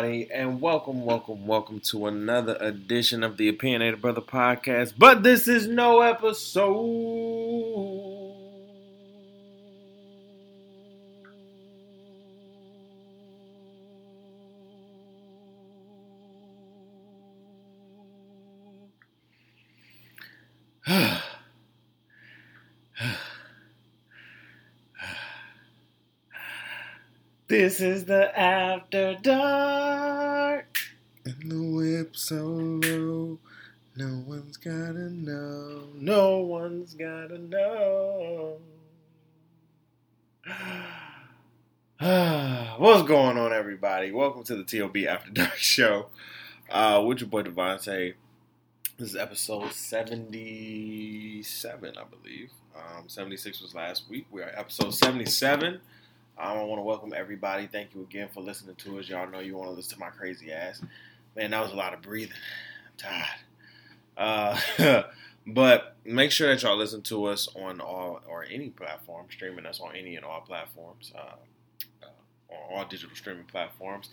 everybody, and welcome, welcome, welcome to another edition of the Opinionated Bruhtha Podcast. But this is no episode. This is the After Dark. And the whip so low, no one's gotta know. No one's gotta know. What's going on, everybody? Welcome to the TOB After Dark Show. Uh, with your boy DeVonta. This is episode 77, I believe. Um, 76 was last week. We are episode 77. I want to welcome everybody. Thank you again for listening to us. Y'all know you want to listen to my crazy ass. Man, that was a lot of breathing. I'm tired. Uh, but make sure that y'all listen to us on all or any platform, streaming us on any and all platforms, uh, uh, on all digital streaming platforms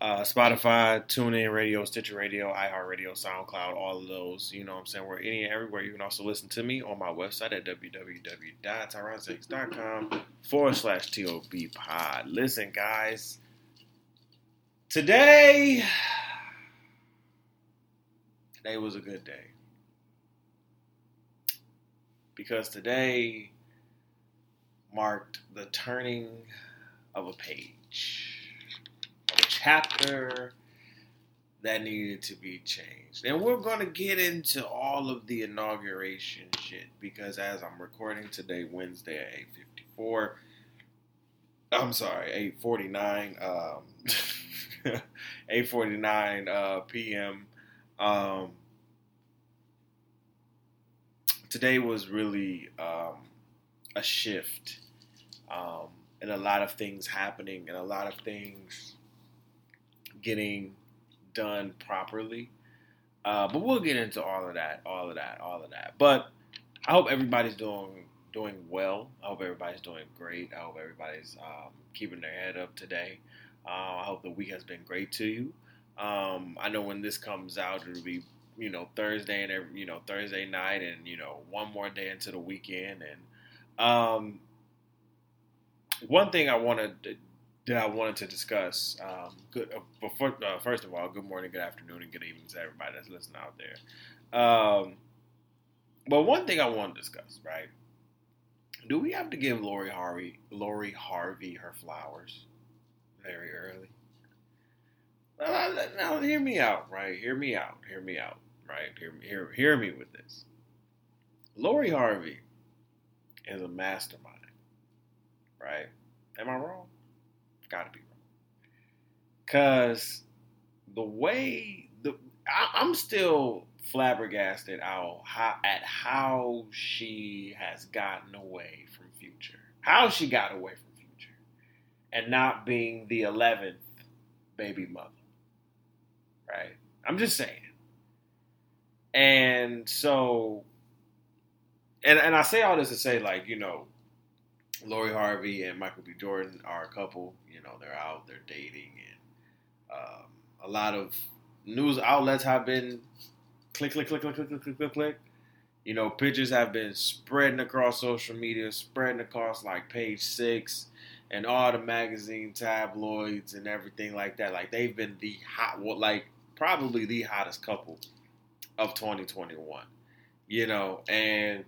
uh, Spotify, TuneIn Radio, Stitcher Radio, iHeartRadio, SoundCloud, all of those. You know what I'm saying? We're any and everywhere. You can also listen to me on my website at www.tyronzahicks.com forward slash TOB pod. Listen, guys, today, today was a good day. Because today marked the turning of a page chapter that needed to be changed. And we're going to get into all of the inauguration shit because as I'm recording today, Wednesday at 8:54, I'm sorry, 8:49, um, 8:49 uh, p.m. Um, today was really um, a shift, um, and a lot of things happening, and a lot of things getting done properly. Uh, but we'll get into all of that, all of that, all of that. But I hope everybody's doing doing well. I hope everybody's doing great. I hope everybody's um, keeping their head up today. Uh, I hope the week has been great to you. Um, I know when this comes out, it'll be you know Thursday and every, you know Thursday night, and you know one more day into the weekend. And um, one thing I want to that I wanted to discuss. Um, good. Uh, before, uh, first of all, good morning, good afternoon, and good evening to everybody that's listening out there. Um, but one thing I want to discuss, right? Do we have to give Lori Harvey, Lori Harvey, her flowers very early? Now, now, hear me out, right? Hear me out. Hear me out, right? Hear, hear, hear me with this. Lori Harvey is a mastermind, right? Am I wrong? Got to be wrong. Cause the way the I, am still flabbergasted how, how at how she has gotten away from Future. How she got away from Future, and not being the eleventh baby mother. Right. I'm just saying. And so, and and I say all this to say like you know Lori Harvey and Michael B. Jordan are a couple. You know, they're out, they're dating, and um, a lot of news outlets have been click, click, click, click, click, click, click, click, click. You know, pictures have been spreading across social media, spreading across like page six and all the magazine tabloids and everything like that. Like they've been the hot, well, like probably the hottest couple of 2021. You know, and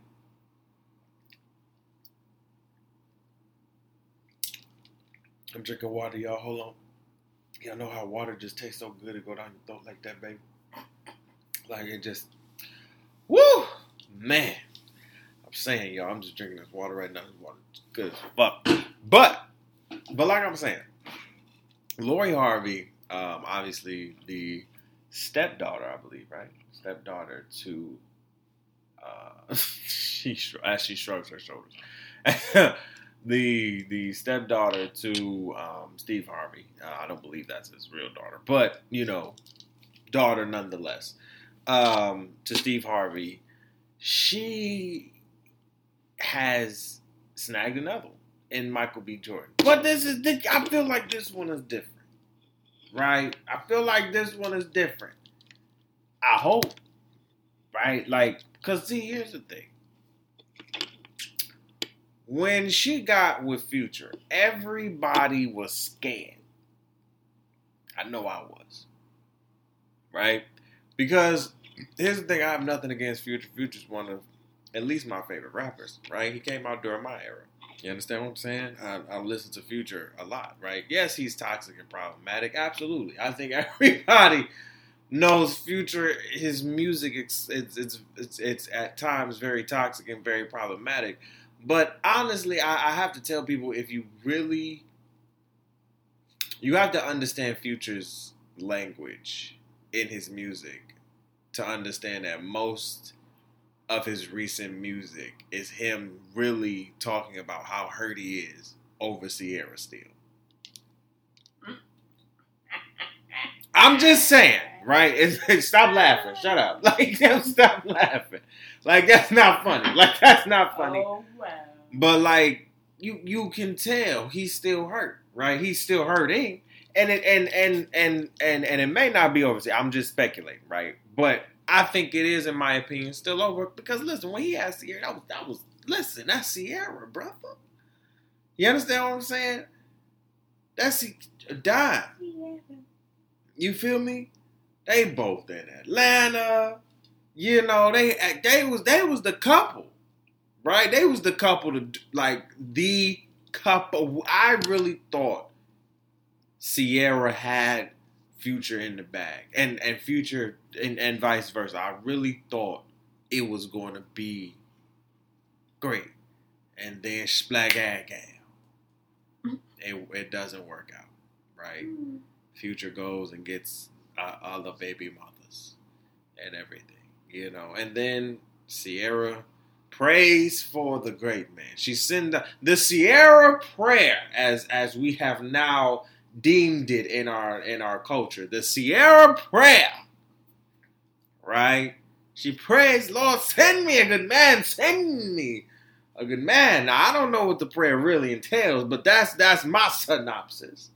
I'm drinking water, y'all. Hold on. Y'all know how water just tastes so good to go down your throat like that, baby. Like it just, woo, man. I'm saying, y'all, I'm just drinking this water right now. This water good as fuck. But, but like I'm saying, Lori Harvey, um, obviously the stepdaughter, I believe, right? Stepdaughter to, uh, she as she shrugs her shoulders. the the stepdaughter to um, Steve Harvey. Uh, I don't believe that's his real daughter, but you know, daughter nonetheless. Um, to Steve Harvey, she has snagged another in Michael B. Jordan. But this is I feel like this one is different. right? I feel like this one is different. I hope, right? Like, cause see, here's the thing. When she got with Future, everybody was scared. I know I was, right? Because here's the thing: I have nothing against Future. Future's one of at least my favorite rappers, right? He came out during my era. You understand what I'm saying? I, I listen to Future a lot, right? Yes, he's toxic and problematic. Absolutely. I think everybody knows Future. His music, it's it's it's it's, it's at times very toxic and very problematic. But honestly, I, I have to tell people if you really, you have to understand Future's language in his music to understand that most of his recent music is him really talking about how hurt he is over Ciara still. I'm just saying, right? It's, stop laughing. Shut up. Like, stop laughing. Like, that's not funny. Like, that's not funny. Oh, wow. But like, you you can tell he's still hurt, right? He's still hurting, and it, and and and and and it may not be over. I'm just speculating, right? But I think it is, in my opinion, still over because listen, when he asked Ciara, that was that was listen, that's Ciara, brother. You understand what I'm saying? That's a dime. You feel me? They both in Atlanta. You know, they they was they was the couple, right? They was the couple to like the couple. I really thought Ciara had Future in the bag, and and Future and, and vice versa. I really thought it was going to be great, and then splag mm-hmm. it it doesn't work out, right? Mm-hmm. Future goes and gets uh, the baby mothers and everything, you know, and then Ciara prays for the great man. She send the, Ciara prayer, as as we have now deemed it in our in our culture, the Ciara prayer, right? She prays, Lord, send me a good man, send me a good man. Now I don't know what the prayer really entails, but that's that's my synopsis.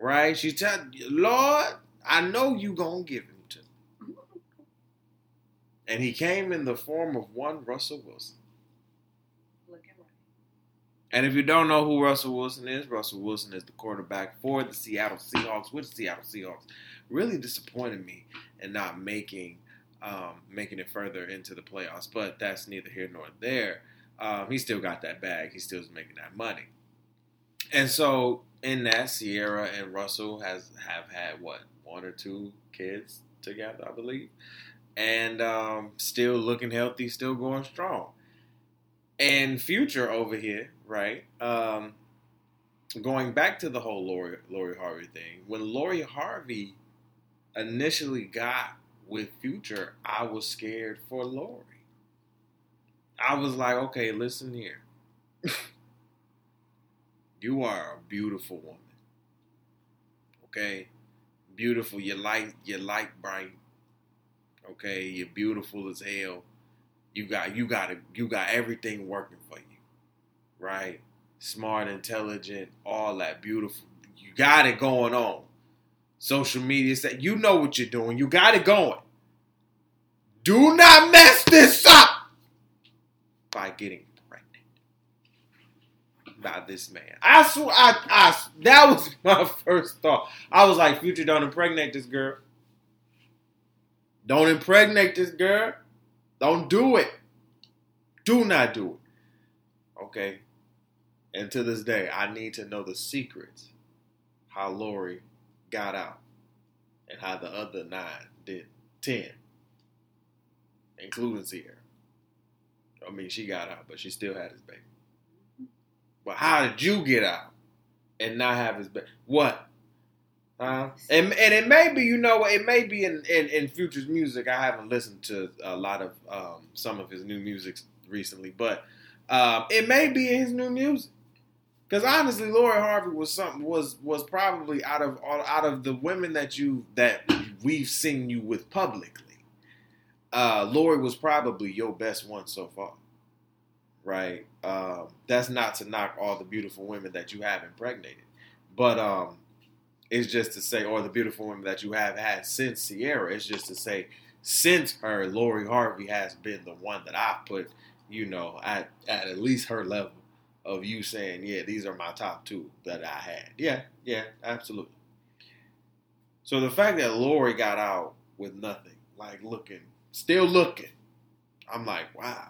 Right? She tell Lord, I know you gonna give him to me. And he came in the form of one Russell Wilson. Looking right. And if you don't know who Russell Wilson is, Russell Wilson is the quarterback for the Seattle Seahawks. which the Seattle Seahawks, really disappointed me in not making um, making it further into the playoffs. But that's neither here nor there. Um, he still got that bag. He still is making that money. And so in that, Ciara and Russell has have had what one or two kids together, I believe, and um, still looking healthy, still going strong. And Future over here, right? Um, going back to the whole Lori, Lori Harvey thing, when Lori Harvey initially got with Future, I was scared for Lori. I was like, okay, listen here. you are a beautiful woman. Okay? Beautiful. You light you light bright. Okay, you're beautiful as hell. You got you got you got everything working for you. Right? Smart, intelligent, all that beautiful. You got it going on. Social media said you know what you're doing. You got it going. Do not mess this up by getting by this man. I swear, I, I, that was my first thought. I was like, Future, don't impregnate this girl. Don't impregnate this girl. Don't do it. Do not do it. Okay. And to this day, I need to know the secrets how Lori got out and how the other nine did ten, including Ciara. I mean, she got out, but she still had his baby. But how did you get out and not have his baby? What? Uh, and and it may be, you know, it may be in, in, in Future's music. I haven't listened to a lot of um, some of his new music recently, but um, it may be in his new music. Because honestly, Lori Harvey was something was was probably out of out of the women that you that we've seen you with publicly uh, Lori was probably your best one so far, right? Um, that's not to knock all the beautiful women that you have impregnated, but um, It's just to say, or the beautiful women that you have had since Ciara. It's just to say, since her, Lori Harvey has been the one that I put, you know, at at at least her level of you saying, yeah, these are my top two that I had. Yeah, yeah, absolutely. So the fact that Lori got out with nothing, like looking, still looking, I'm like, wow,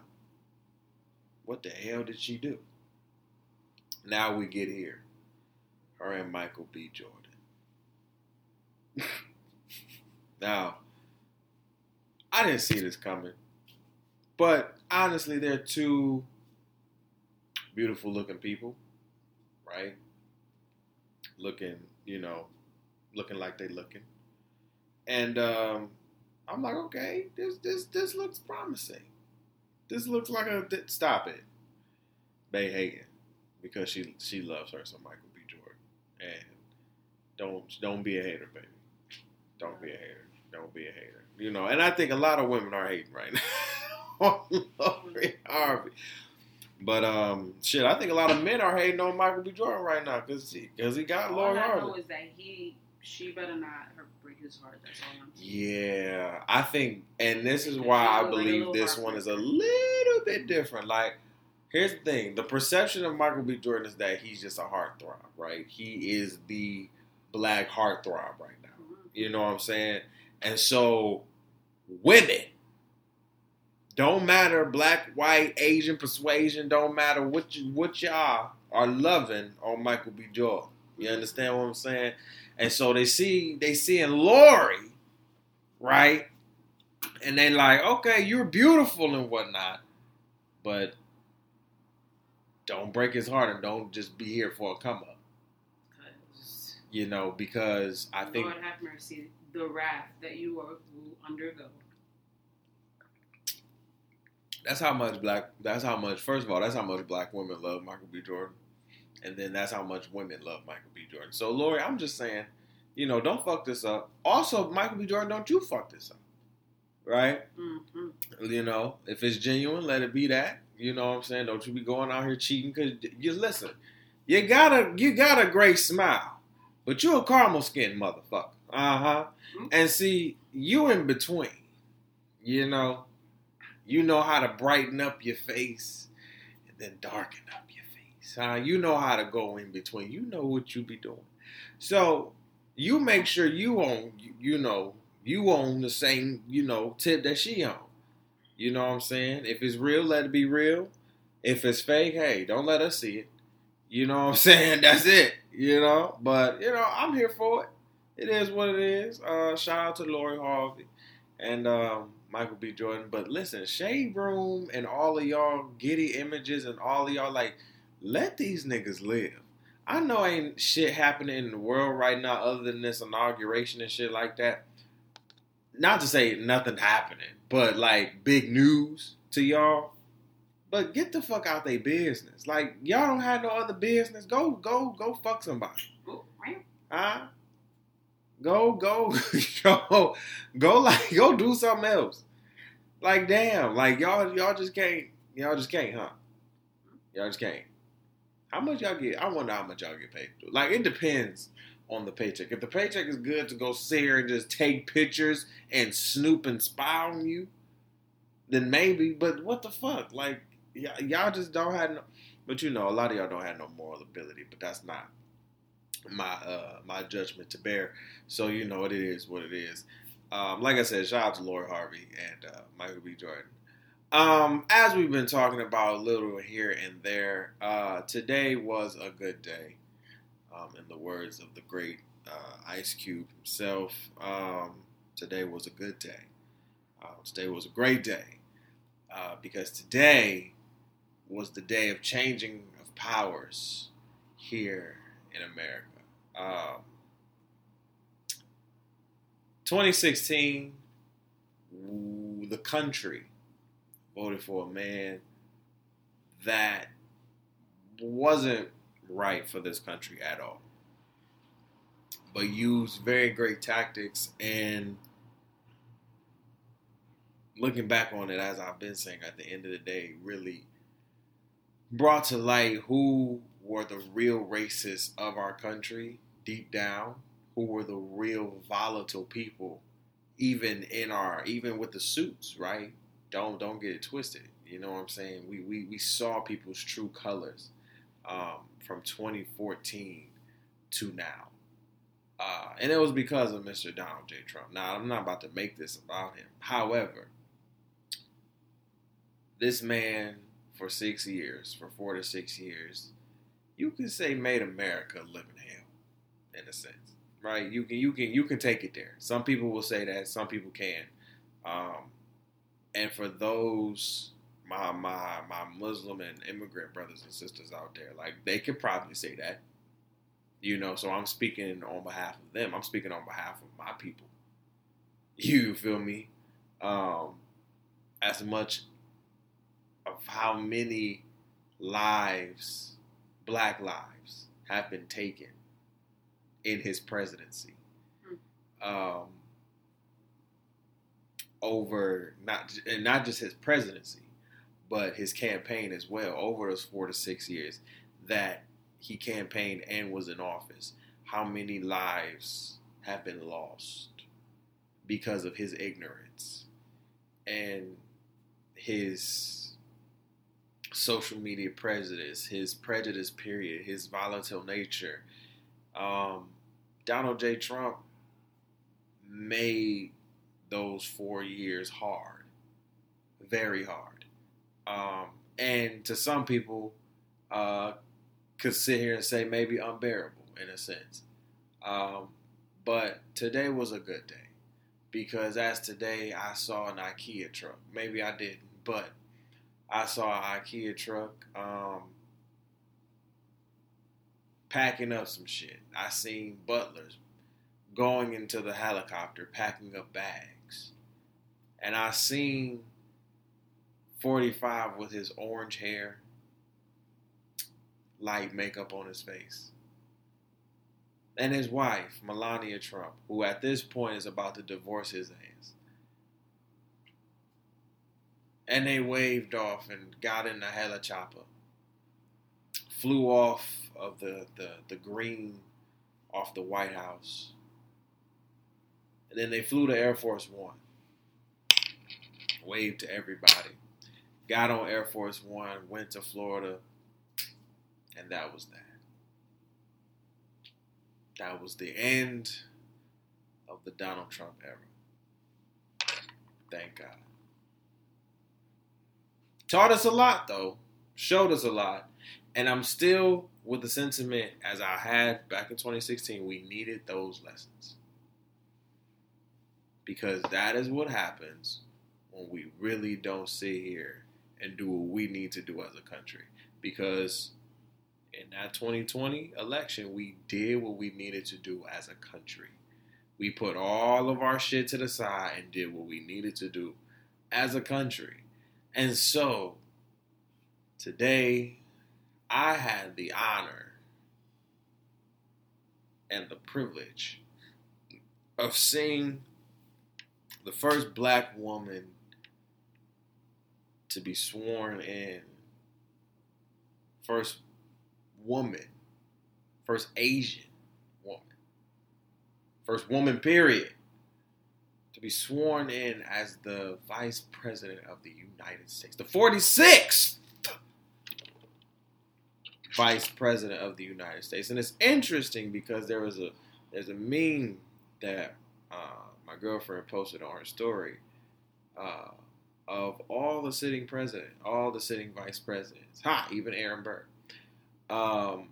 what the hell did she do? Now we get here, her and Michael B. Jordan. now, I didn't see this coming, but honestly, they're two beautiful looking people, right? Looking, you know, looking like they looking. And um, I'm like, okay, this this this looks promising. This looks like a stop it, Bay Hagen, because she she loves her some Michael B. Jordan, and don't don't be a hater, baby. Don't be a hater. Don't be a hater. You know, and I think a lot of women are hating right now on Lori Harvey. But um, shit, I think a lot of men are hating on Michael B. Jordan right now because he, cause he got All Lori I know Harvey. is that he, she better not her break his heart. That's all I'm saying. Yeah, I think, and this is why I look like believe this one is a little bit different. Like, here's the thing: the perception of Michael B. Jordan is that he's just a heartthrob, right? He is the black heartthrob right now. Mhm. You know what I'm saying? And so, women don't matter black, white, Asian persuasion. Don't matter what you what y'all are loving on Michael B. Jordan. You understand what I'm saying? And so they see they see in Lori, right? And they like, okay, you're beautiful and whatnot, but don't break his heart and don't just be here for a come up. You know, because I think Lord have mercy, the wrath that you will undergo. That's how much black. That's how much. First of all, that's how much black women love Michael B. Jordan, and then that's how much women love Michael B. Jordan. So, Lori, I'm just saying, you know, don't fuck this up. Also, Michael B. Jordan, don't you fuck this up, right? hmm You know, if it's genuine, let it be that. You know what I'm saying? Don't you be going out here cheating because you listen. You got a you got a great smile, but you a caramel skinned motherfucker. Uh huh. Mhm. And see, you in between. You know, you know how to brighten up your face and then darken up You know how to go in between. You know what you be doing. So you make sure you own, You, you know you own the same you know tip that she on. You know what I'm saying? If it's real, let it be real. If it's fake, hey, don't let us see it. You know what I'm saying? That's it. You know, but you know, I'm here for it. It is what it is. Uh, shout out to Lori Harvey and um, Michael B. Jordan. But listen, Shade Room and all of y'all Getty Images and all of y'all like, let these niggas live. I know ain't shit happening in the world right now other than this inauguration and shit like that. Not to say nothing happening, but like big news to y'all. But get the fuck out they business. Like y'all don't have no other business. Go, go, go fuck somebody. Huh? Go, go, go, go, like, go do something else. Like, damn, like y'all, y'all just can't, y'all just can't, huh? Y'all just can't. How much y'all get? I wonder how much y'all get paid. Like, it depends on the paycheck. If the paycheck is good to go sit here and just take pictures and snoop and spy on you, then maybe. But what the fuck? Like, y- y'all just don't have no. But you know, a lot of y'all don't have no moral ability. But that's not my uh my judgment to bear. So you know it is what it is. Um, like I said, shout out to Lori Harvey and uh, Michael B. Jordan. Um, as we've been talking about a little here and there, uh, today was a good day. Um, in the words of the great uh, Ice Cube himself, um, today was a good day. Uh, today was a great day uh, because today was the day of changing of powers here in America. Um, 2016, the country voted for a man that wasn't right for this country at all, but used very great tactics. And looking back on it, as I've been saying, at the end of the day, really brought to light who were the real racists of our country deep down, who were the real volatile people, even in our even with the suits, right? Don't don't get it twisted. You know what I'm saying? We we, we saw people's true colors um, from 2014 to now. Uh, and it was because of Mr. Donald J. Trump. Now, I'm not about to make this about him. However, this man, for six years, for four to six years, you can say made America live in hell, in a sense, right? You can you can you can take it there. Some people will say that, some people can. Um, and for those my my my Muslim and immigrant brothers and sisters out there, like they could probably say that. You know, so I'm speaking on behalf of them. I'm speaking on behalf of my people. You feel me? Um, as much of how many lives, black lives, have been taken in his presidency. Um, over not and not just his presidency, but his campaign as well over those four to six years that he campaigned and was in office. How many lives have been lost because of his ignorance and his social media prejudice, his prejudice period, his volatile nature. Um, Donald J. Trump made those four years hard, very hard. Um, and to some people, uh, could sit here and say maybe unbearable in a sense. Um, but today was a good day because as today I saw an IKEA truck. Maybe I didn't, but I saw an IKEA truck um, packing up some shit. I seen butlers going into the helicopter packing up bags. And I seen 45 with his orange hair, light makeup on his face. And his wife, Melania Trump, who at this point is about to divorce his ass. And they waved off and got in the helicopter. Flew off of the, the, the green off the White House. And then they flew to Air Force One. Waved to everybody. Got on Air Force One, went to Florida, and that was that. That was the end of the Donald Trump era. Thank God. Taught us a lot, though. Showed us a lot. And I'm still with the sentiment as I had back in 2016. We needed those lessons. Because that is what happens when we really don't sit here and do what we need to do as a country. Because in that 2020 election, we did what we needed to do as a country. We put all of our shit to the side and did what we needed to do as a country. And so, today, I had the honor and the privilege of seeing the first black woman to be sworn in, first woman, first Asian woman, first woman, period, to be sworn in as the vice president of the United States, the 46th vice president of the United States. And it's interesting because there was a there's a meme that uh, my girlfriend posted on her story uh, of all the sitting president, all the sitting vice presidents, ha, even Aaron Burr. Um,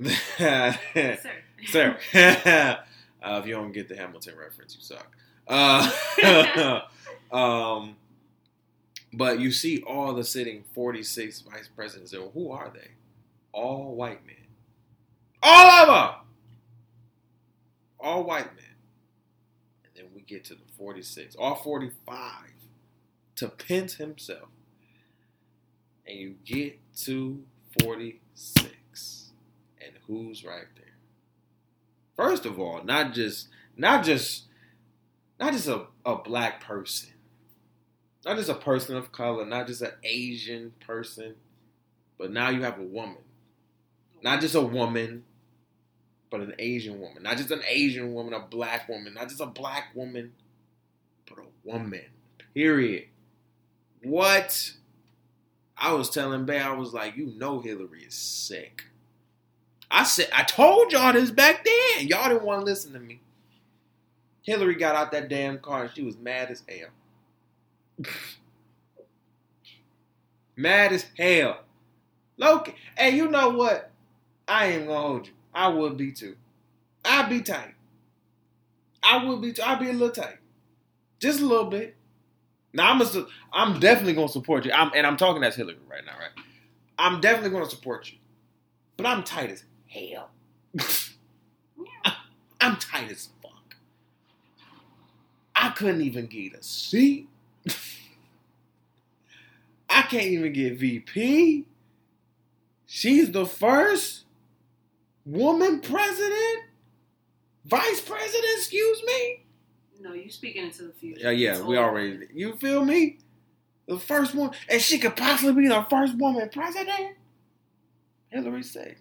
Sir. Sir, uh, if you don't get the Hamilton reference, you suck. Uh, um, but you see all the sitting 46 vice presidents, and who are they? All white men. All of them! All white men. And then we get to the 46, all 45 to Pence himself. And you get to 46. And who's right there? First of all, not just not just not just a, a black person. Not just a person of color, not just an Asian person, but now you have a woman. Not just a woman, but an Asian woman. Not just an Asian woman, a black woman. Not just a black woman, but a woman. Period. What? I was telling Bay, I was like, you know Hillary is sick. I said, I told y'all this back then. Y'all didn't want to listen to me. Hillary got out that damn car and she was mad as hell. mad as hell. Loki, hey, you know what? I ain't gonna hold you. I would be too. I'd be tight. I would be. Too. I'd be a little tight, just a little bit. Now I'm a, I'm definitely gonna support you. I'm, and I'm talking as Hillary right now, right? I'm definitely gonna support you, but I'm tight as hell. I'm tight as fuck. I couldn't even get a seat. I can't even get VP. She's the first woman president, vice president. Excuse me. No, you speaking into the future. Yeah, yeah, It's we already. You feel me? The first one, and she could possibly be the first woman president. Hillary said.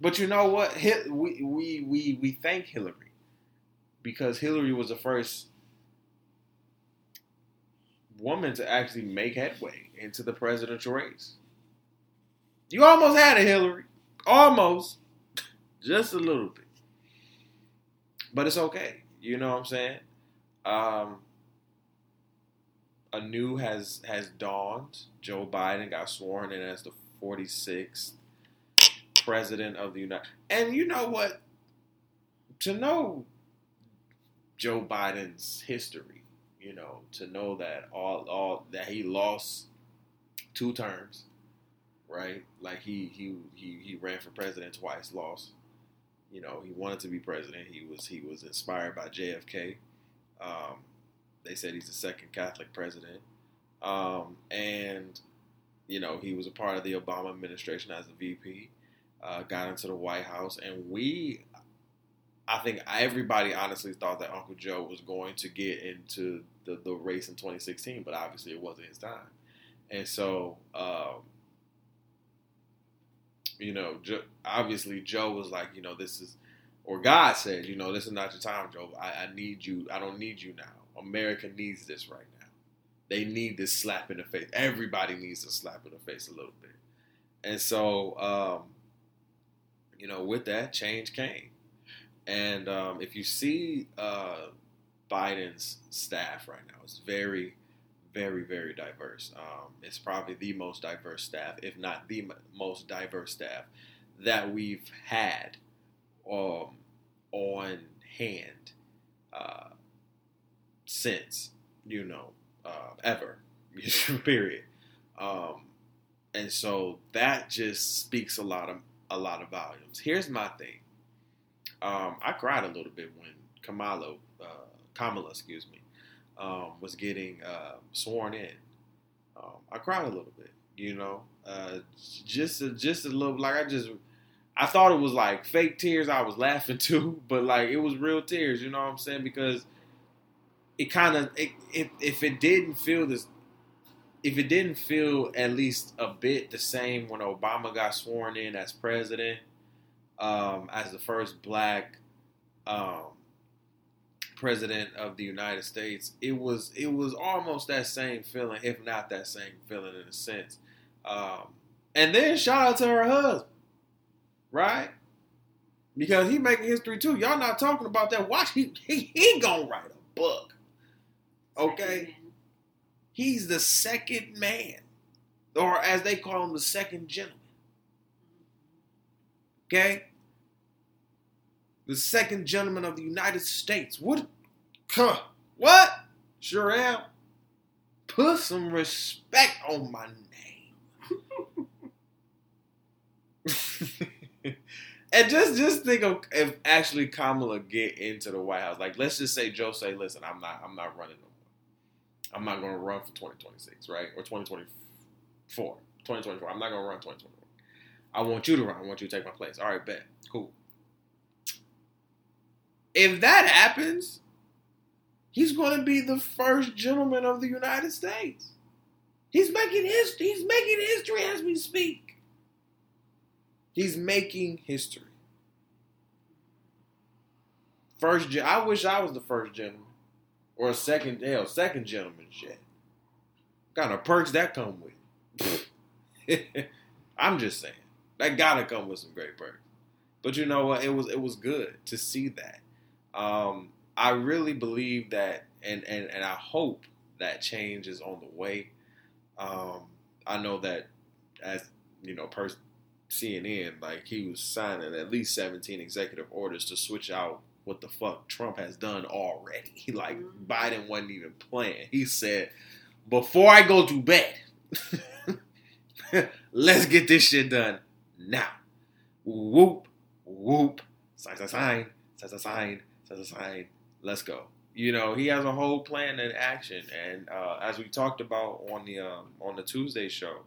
But you know what? Hi- We we we we thank Hillary because Hillary was the first woman to actually make headway into the presidential race. You almost had a Hillary. Almost. Just a little bit. But it's okay. You know what I'm saying? Um, a new has has dawned. Joe Biden got sworn in as the 46th president of the United. And you know what? To know Joe Biden's history, you know, to know that all all that he lost two terms, right? Like he he he he ran for president twice, lost. You know, he wanted to be president. He was he was inspired by JFK. Um, they said he's the second Catholic president, um, and you know he was a part of the Obama administration as a VP. Uh, got into the White House, and we, I think everybody honestly thought that Uncle Joe was going to get into the, the race in 2016, but obviously it wasn't his time, and so. Um, you know, obviously Joe was like, you know, this is, or God said, you know, this is not your time, Joe. I, I need you. I don't need you now. America needs this right now. They need this slap in the face. Everybody needs a slap in the face a little bit. And so, um, you know, with that, change came. And um, if you see uh, Biden's staff right now, it's very, very, very diverse. Um, it's probably the most diverse staff, if not the most diverse staff that we've had um, on hand uh, since, you know, uh, ever, period. Um, and so that just speaks a lot of a lot of volumes. Here's my thing. Um, I cried a little bit when Kamala, uh, Kamala, excuse me, um, was getting uh, sworn in. Um, I cried a little bit, you know, uh, just a, just a little like I just I thought it was like fake tears. I was laughing too, but like it was real tears. You know what I'm saying? Because it kind of if if it didn't feel this, if it didn't feel at least a bit the same when Obama got sworn in as president, um, as the first black um, president of the United States, it was it was almost that same feeling, if not that same feeling in a sense. Um, and then shout out to her husband, right? Because he making history too. Y'all not talking about that. Watch he he, he gonna write a book. Okay, he's the second man, or as they call him, the second gentleman. Okay, the second gentleman of the United States. What? Huh, what? Sure am. Put some respect on my name. and just just think of if actually Kamala get into the White House. Like let's just say Joe say, listen, I'm not I'm not running no more. I'm not gonna run for 2026, right? Or 2024. 2024. I'm not gonna run 2024. I want you to run. I want you to take my place. All right, bet. Cool. If that happens, he's going to be the first gentleman of the United States. He's making history. He's making history as we speak. He's making history. first. I wish I was the first gentleman or a second. Hell, second gentleman shit. Kind of perks that come with. I'm just saying that gotta come with some great perks. But you know what? It was it was good to see that. Um, I really believe that, and and and I hope that change is on the way. Um, I know that as you know, per CNN, like he was signing at least 17 executive orders to switch out what the fuck Trump has done already. He, like mm-hmm. Biden wasn't even playing. He said, "Before I go to bed, let's get this shit done now." Whoop whoop, sign sign sign sign sign sign sign. Let's go. You know he has a whole plan in action, and uh, as we talked about on the um, on the Tuesday show,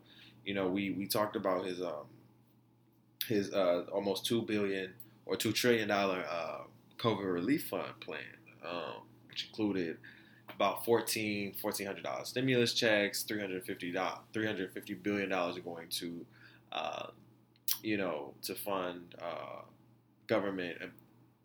you know we we talked about his um, his uh almost two billion or two trillion dollar uh COVID relief fund plan, um, which included about 14 1400 dollars stimulus checks, 350 dollars 350 billion dollars are going to uh, you know to fund uh, government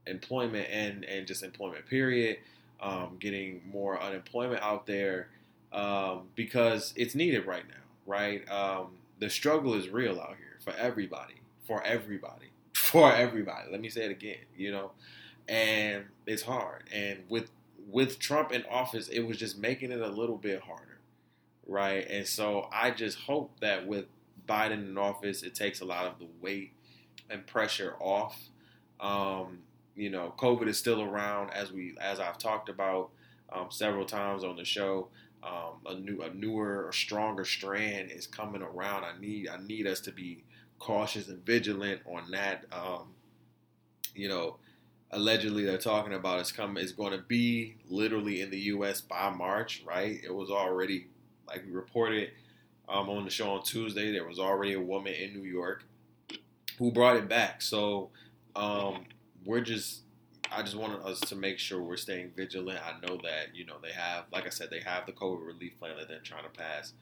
employment and and just employment period, um, getting more unemployment out there um, because it's needed right now, right? Um, the struggle is real out here for everybody, for everybody, for everybody. Let me say it again, you know, and it's hard. And with with Trump in office, it was just making it a little bit harder, right? And so I just hope that with Biden in office, it takes a lot of the weight and pressure off. Um, you know, COVID is still around, as we as I've talked about um, several times on the show. Um, a new, a newer or stronger strand is coming around. I need, I need us to be cautious and vigilant on that. Um, you know, allegedly they're talking about it's coming. It's going to be literally in the U.S. by March, right? It was already like we reported um, on the show on Tuesday. There was already a woman in New York who brought it back. So um, we're just I just wanted us to make sure we're staying vigilant. I know that you know they have, like I said, they have the COVID relief plan that they're trying to pass,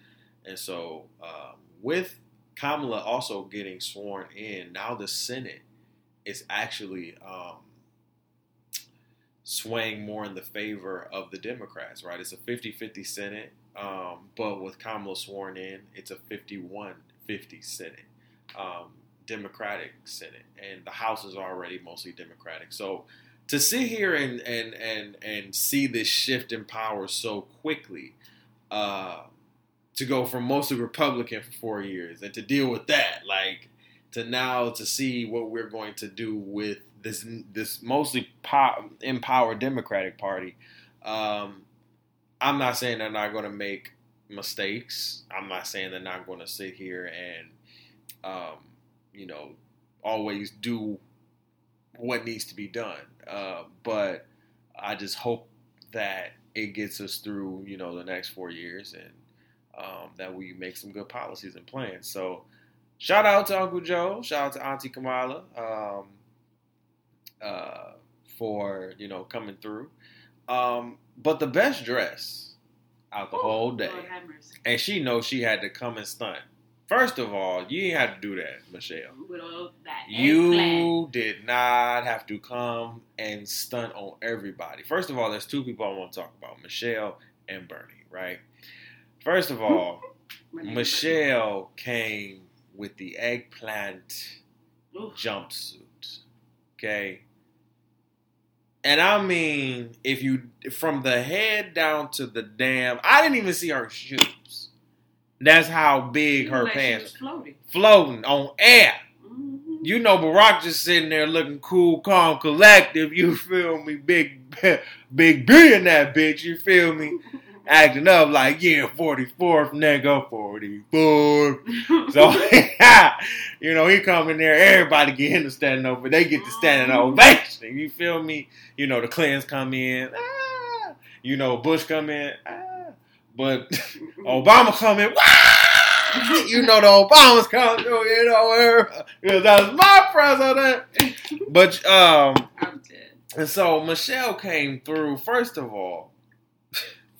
and so um, with Kamala also getting sworn in, now the Senate is actually um, swaying more in the favor of the Democrats. Right, it's a 50-50 Senate, um, but with Kamala sworn in, it's a 51-50 Senate. Um, Democratic Senate, and the House is already mostly Democratic. So to sit here and and and and see this shift in power so quickly, uh, to go from mostly Republican for four years and to deal with that, like to now to see what we're going to do with this this mostly po- empowered Democratic Party. Um, I'm not saying they're not going to make mistakes. I'm not saying they're not going to sit here and um, you know always do what needs to be done. Uh, but I just hope that it gets us through, you know, the next four years and um, that we make some good policies and plans. So, shout out to Uncle Joe, shout out to Auntie Kamala um, uh, for you know coming through. Um, but the best dress out the Ooh, whole day, Lord and she knows she had to come and stunt. First of all, you ain't had to do that, Michelle. That. You did not have to come and stunt on everybody. First of all, there's two people I want to talk about Michelle and Bernie, right? First of all, My name is Michelle came with the eggplant. Oof. jumpsuit, okay? And I mean, if you, from the head down to the damn, I didn't even see her shoes. That's how big her pants floating. floating on air. Mhm. You know, Barack just sitting there looking cool, calm, collective. You feel me? Big, big B in that bitch. You feel me? Acting up like, yeah, 44th, nigga, 44. So, you know, he come in there, everybody get him to standing over. They get to standing ovation. You feel me? You know, the Clintons come in. Ah. You know, Bush come in. Ah. But Obama come in. Wah! You know the Obamas come through, you know, because that's my president. But um, I'm dead. and so Michelle came through. First of all,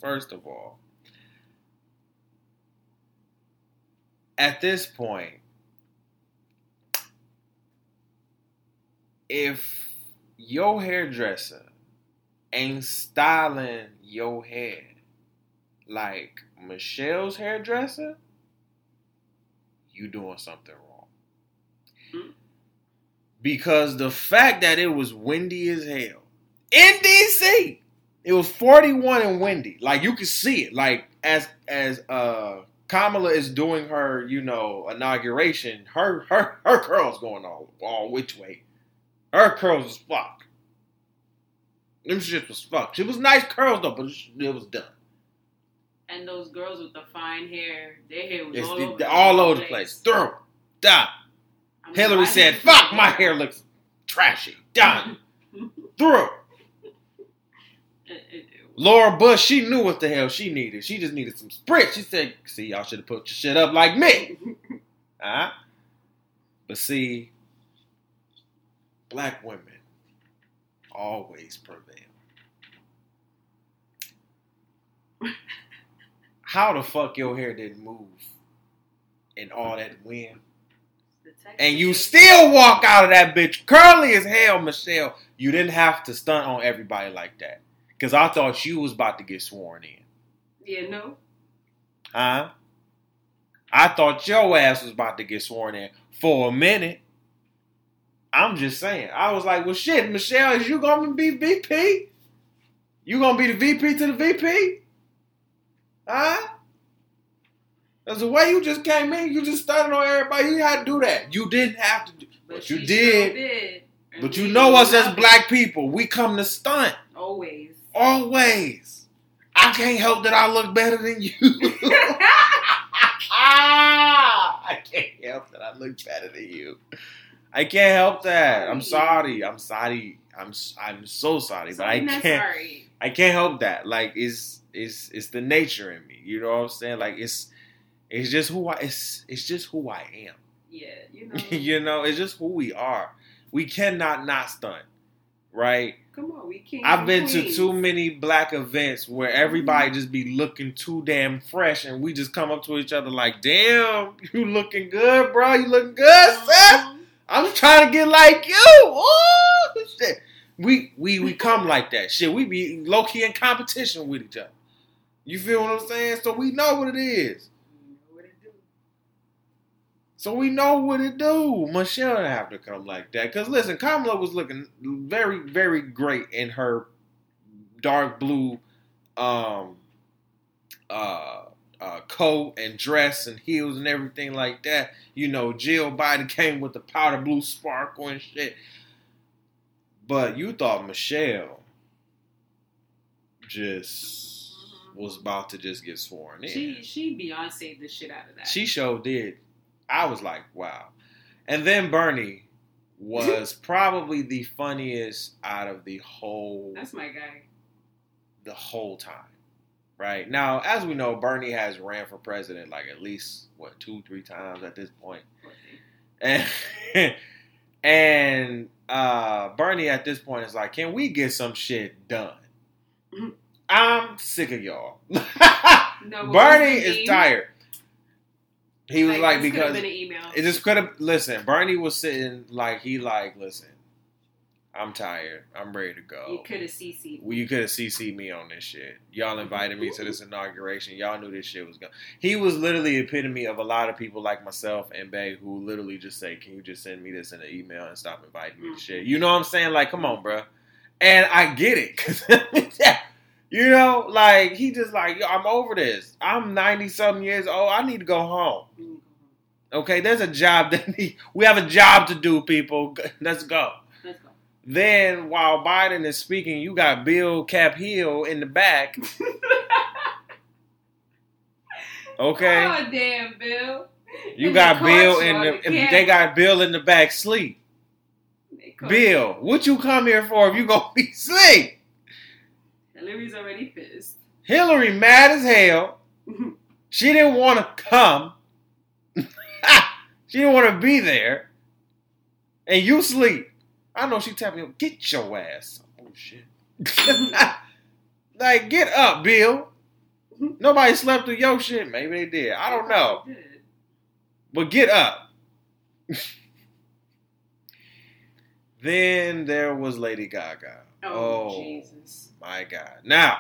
first of all, at this point, if your hairdresser ain't styling your hair like Michelle's hairdresser, you doing something wrong. Hmm. Because the fact that it was windy as hell in DC, it was 41 and windy. Like you could see it. Like as as uh Kamala is doing her, you know, inauguration, her her her curls going all all which way. Her curls was fuck. Them shit was fuck. She was nice curls though, but it was done. And those girls with the fine hair, their hair was It's all, the- over, the- all over the place. Through. Done. Hillary said, fuck, my hair looks trashy. Done. Through. It- it- it was- Laura Bush, she knew what the hell she needed. She just needed some sprit. She said, see, y'all should have put your shit up like me. Huh? Ah. But see, black women always prevail. How the fuck your hair didn't move in all that wind? And you still walk out of that bitch curly as hell, Michelle. You didn't have to stunt on everybody like that. Cause I thought you was about to get sworn in. Yeah, no. Huh? I thought your ass was about to get sworn in for a minute. I'm just saying. I was like, well, shit, Michelle, is you gonna be VP? You gonna be the VP to the VP? Huh? That's the way you just came in. You just started on everybody. You had to do that. You didn't have to do, but, you did. Did. But you know us as black people. We come to stunt Always. Always. I can't help that I look better than you. I can't help that I look better than you. I can't help that. I'm sorry. I'm sorry. I'm I'm so sorry, but I can't. sorry. I can't help that. Like it's it's it's the nature in me. You know what I'm saying? Like it's it's just who I it's it's just who I am. Yeah, you know. you know, it's just who we are. We cannot not stunt, right? Come on, we can't. I've been to too many black events where mm-hmm. everybody just be looking too damn fresh, and we just come up to each other like, "Damn, you looking good, bro? You looking good, mm-hmm. sis? I'm trying to get like you." Ooh, shit. We we we come like that. Shit, we be low key in competition with each other. You feel what I'm saying? So we know what it is. So we know what it do. Michelle didn't have to come like that. Cause listen, Kamala was looking very, very great in her dark blue um uh uh coat and dress and heels and everything like that. You know, Jill Biden came with the powder blue sparkle and shit. But you thought Michelle just was about to just get sworn in. She she Beyonce the shit out of that. She sure did. I was like, wow. And then Bernie was probably the funniest out of the whole That's my guy. the whole time. Right? Now, as we know, Bernie has ran for president like at least what two, three times at this point. And and uh Bernie at this point is like, can we get some shit done? I'm sick of y'all. No, Bernie is tired. He was like, this because been an email. it just could have. Listen, Bernie was sitting like he like, listen, I'm tired. I'm ready to go. You could have CC'd. Well, you could have CC'd me on this shit. Y'all invited me to this inauguration. Y'all knew this shit was going. He was literally epitome of a lot of people like myself and Bay who literally just say, "Can you just send me this in an email and stop inviting me to mm. shit?" You know what I'm saying? Like, come on, bro. And I get it. yeah, you know, like he just like, yo, I'm over this. I'm 90 something years old. I need to go home. Okay, there's a job that need, we have a job to do, people. Let's go. Let's go. Then while Biden is speaking, you got Bill Cap Hill in the back. Okay, Oh damn, Bill. you And got Bill in the. the. They got Bill in the back sleep. Bill, what you come here for if you gonna be sleep? Hillary's already pissed. Hillary mad as hell. She didn't want to come. she didn't want to be there. And you sleep. I know she tapping you. Get your ass. Oh shit. like get up, Bill. Nobody slept through your shit. Maybe they did. I don't know. But get up. then there was Lady Gaga. Oh, Oh. Jesus. My God. Now,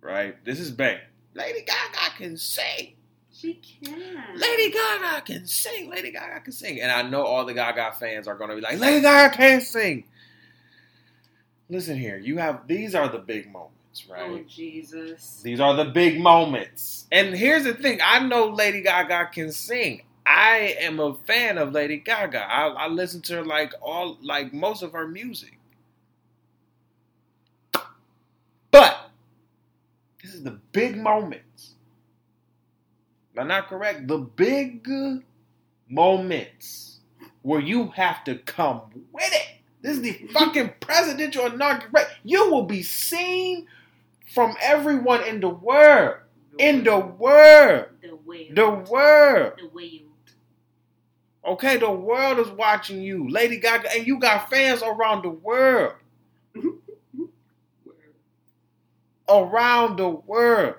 right, this is bang. Lady Gaga can sing. She can. Lady Gaga can sing. Lady Gaga can sing. And I know all the Gaga fans are going to be like, Lady Gaga can't sing. Listen here, you have these are the big moments, oh, right? Oh. Jesus. These are the big moments. And here's the thing I know Lady Gaga can sing. I am a fan of Lady Gaga. I, I listen to her like all, like most of her music. But the big moments. Am I not correct? The big moments where you have to come with it. This is the fucking presidential inauguration. You will be seen from everyone in the world. In the world. The way. The world. The you. Okay, the world is watching you. Lady Gaga, and you got fans around the world. Around the world.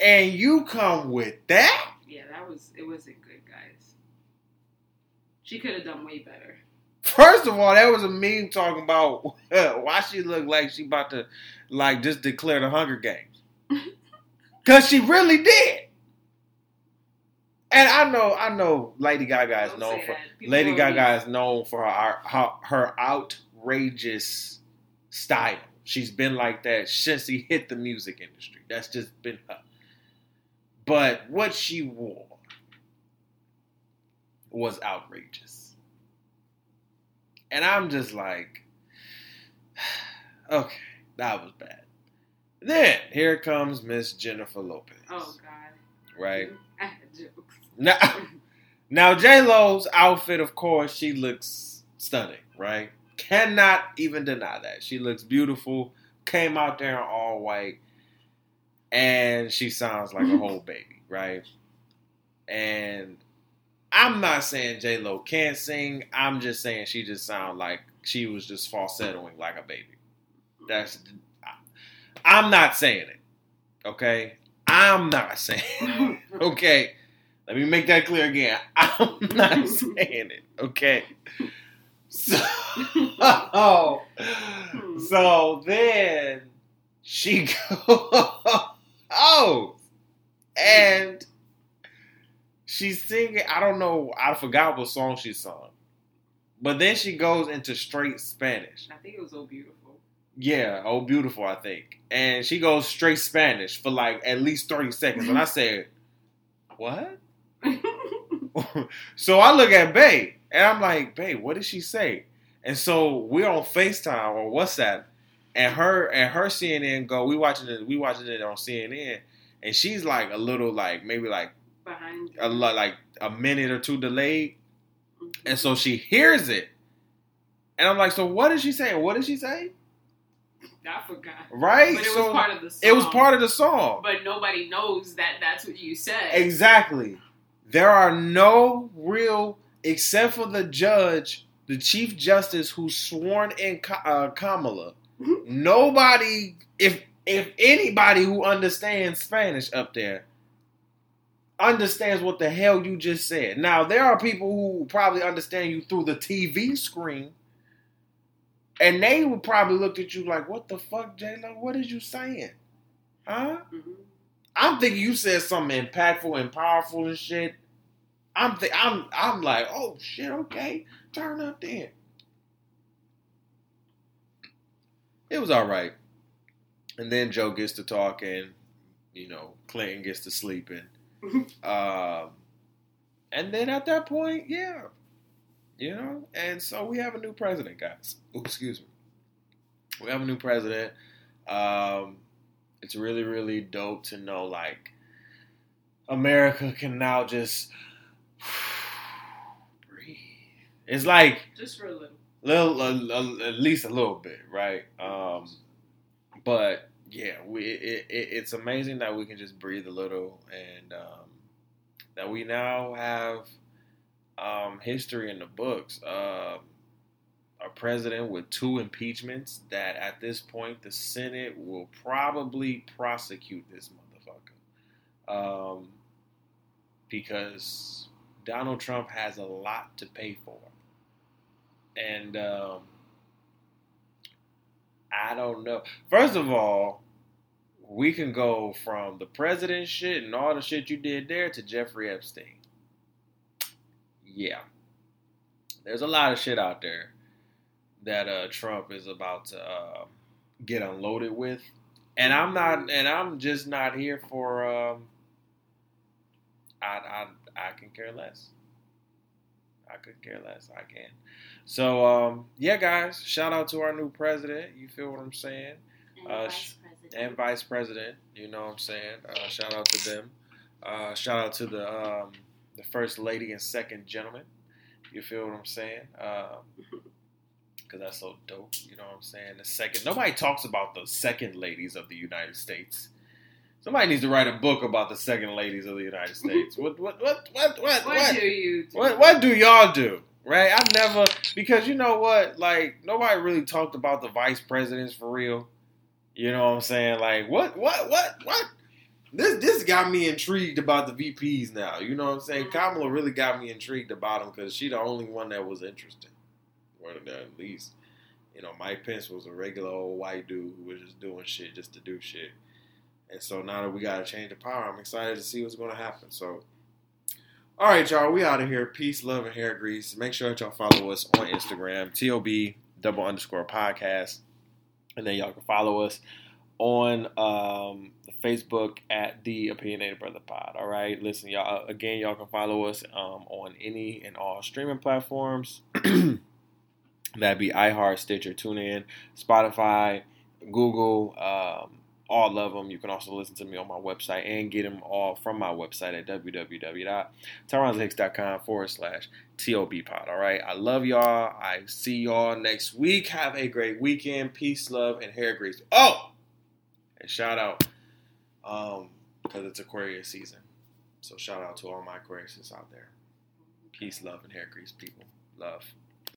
And you come with that? Yeah, that was. It wasn't good, guys. She could have done way better. First of all, that was a meme talking about why she looked like she about to like just declare the Hunger Games. Cause she really did. And I know, I know, Lady Gaga is Don't known for Lady Gaga is known for her, her her outrageous style. She's been like that since she hit the music industry. That's just been her. But what she wore was outrageous. And I'm just like, okay, that was bad. Then here comes Miss Jennifer Lopez. Oh God. Right? I had jokes. Now, now J Lo's outfit, of course, she looks stunning, right? Cannot even deny that. She looks beautiful. Came out there in all white, and she sounds like a whole baby, right? And I'm not saying J Lo can't sing. I'm just saying she just sounds like she was just falsettoing like a baby. That's I'm not saying it. Okay? I'm not saying it. Okay. Let me make that clear again. I'm not saying it. Okay. So, so then she goes oh, and she's singing. I don't know. I forgot what song she sung. But then she goes into straight Spanish. I think it was "Oh beautiful. Yeah, oh beautiful, I think. And she goes straight Spanish for like at least 30 seconds. And I said, What? so I look at Bay and I'm like, babe, what did she say? And so we're on FaceTime or WhatsApp, and her and her CNN go, we watching it, we watching it on CNN, and she's like a little like maybe like Behind. a lot like a minute or two delayed. Mhm. And so she hears it. And I'm like, so what did she say? What did she say? I forgot. Right? But it so was part of the song. it was part of the song. But nobody knows that that's what you said. Exactly. There are no real, except for the judge, the chief justice who sworn in uh, Kamala. Nobody, if if anybody who understands Spanish up there, understands what the hell you just said. Now there are people who probably understand you through the TV screen, and they would probably look at you like, "What the fuck, J Lo? What is you saying? Huh?" Mhm. I'm thinking you said something impactful and powerful and shit. I'm th- I'm I'm like, oh shit, okay, turn up then. It was all right, and then Joe gets to talking, you know, Clinton gets to sleeping, um, and then at that point, yeah, you know, and so we have a new president, guys. Ooh, excuse me, we have a new president. Um, it's really really dope to know like America can now just breathe. It's like Just for a little. little, a, a- at least a little bit, right? Um, but yeah, we it, it, it's amazing that we can just breathe a little, and um, that we now have um, history in the books. Um, a president with two impeachments that at this point the Senate will probably prosecute this motherfucker. Um, because Donald Trump has a lot to pay for. and um, I don't know. First of all, we can go from the president shit and all the shit you did there to Jeffrey Epstein. Yeah, there's a lot of shit out there that uh, Trump is about to uh, get unloaded with, and I'm not, and I'm just not here for. Um, I I can care less. I could care less. I can. So um, yeah, guys, shout out to our new president. You feel what I'm saying? And Uh, vice president. And vice president. You know what I'm saying? Uh, shout out to them. Uh, shout out to the um, the first lady and second gentleman. You feel what I'm saying? Because that's so dope. You know what I'm saying? The second. Nobody talks about the second ladies of the United States. Somebody needs to write a book about the second ladies of the United States. what what what what what What, do you do? what what do y'all do? Right? I've never because you know what? Like nobody really talked about the vice presidents for real. You know what I'm saying? Like what what what what? This this got me intrigued about the VPs now. You know what I'm saying? Kamala really got me intrigued about them because she the only one that was interesting. Or at least, you know, Mike Pence was a regular old white dude who was just doing shit just to do shit. And so now that we got to change the power, I'm excited to see what's going to happen. So, all right, y'all, we out of here. Peace, love, and hair grease. Make sure that y'all follow us on Instagram, TOB double underscore podcast. And then y'all can follow us on um, Facebook at the Opinionated Bruhtha Pod. All right, listen, y'all. Again, y'all can follow us um, on any and all streaming platforms. That'd be iHeart, Stitcher, TuneIn, Spotify, Google, um, all of them. You can also listen to me on my website and get them all from my website at www.tyronzahicks.com forward slash TOB pod. All right. I love y'all. I see y'all next week. Have a great weekend. Peace, love, and hair grease. Oh, and shout out um, because it's Aquarius season. So shout out to all my Aquariuses out there. Peace, love, and hair grease, people. Love.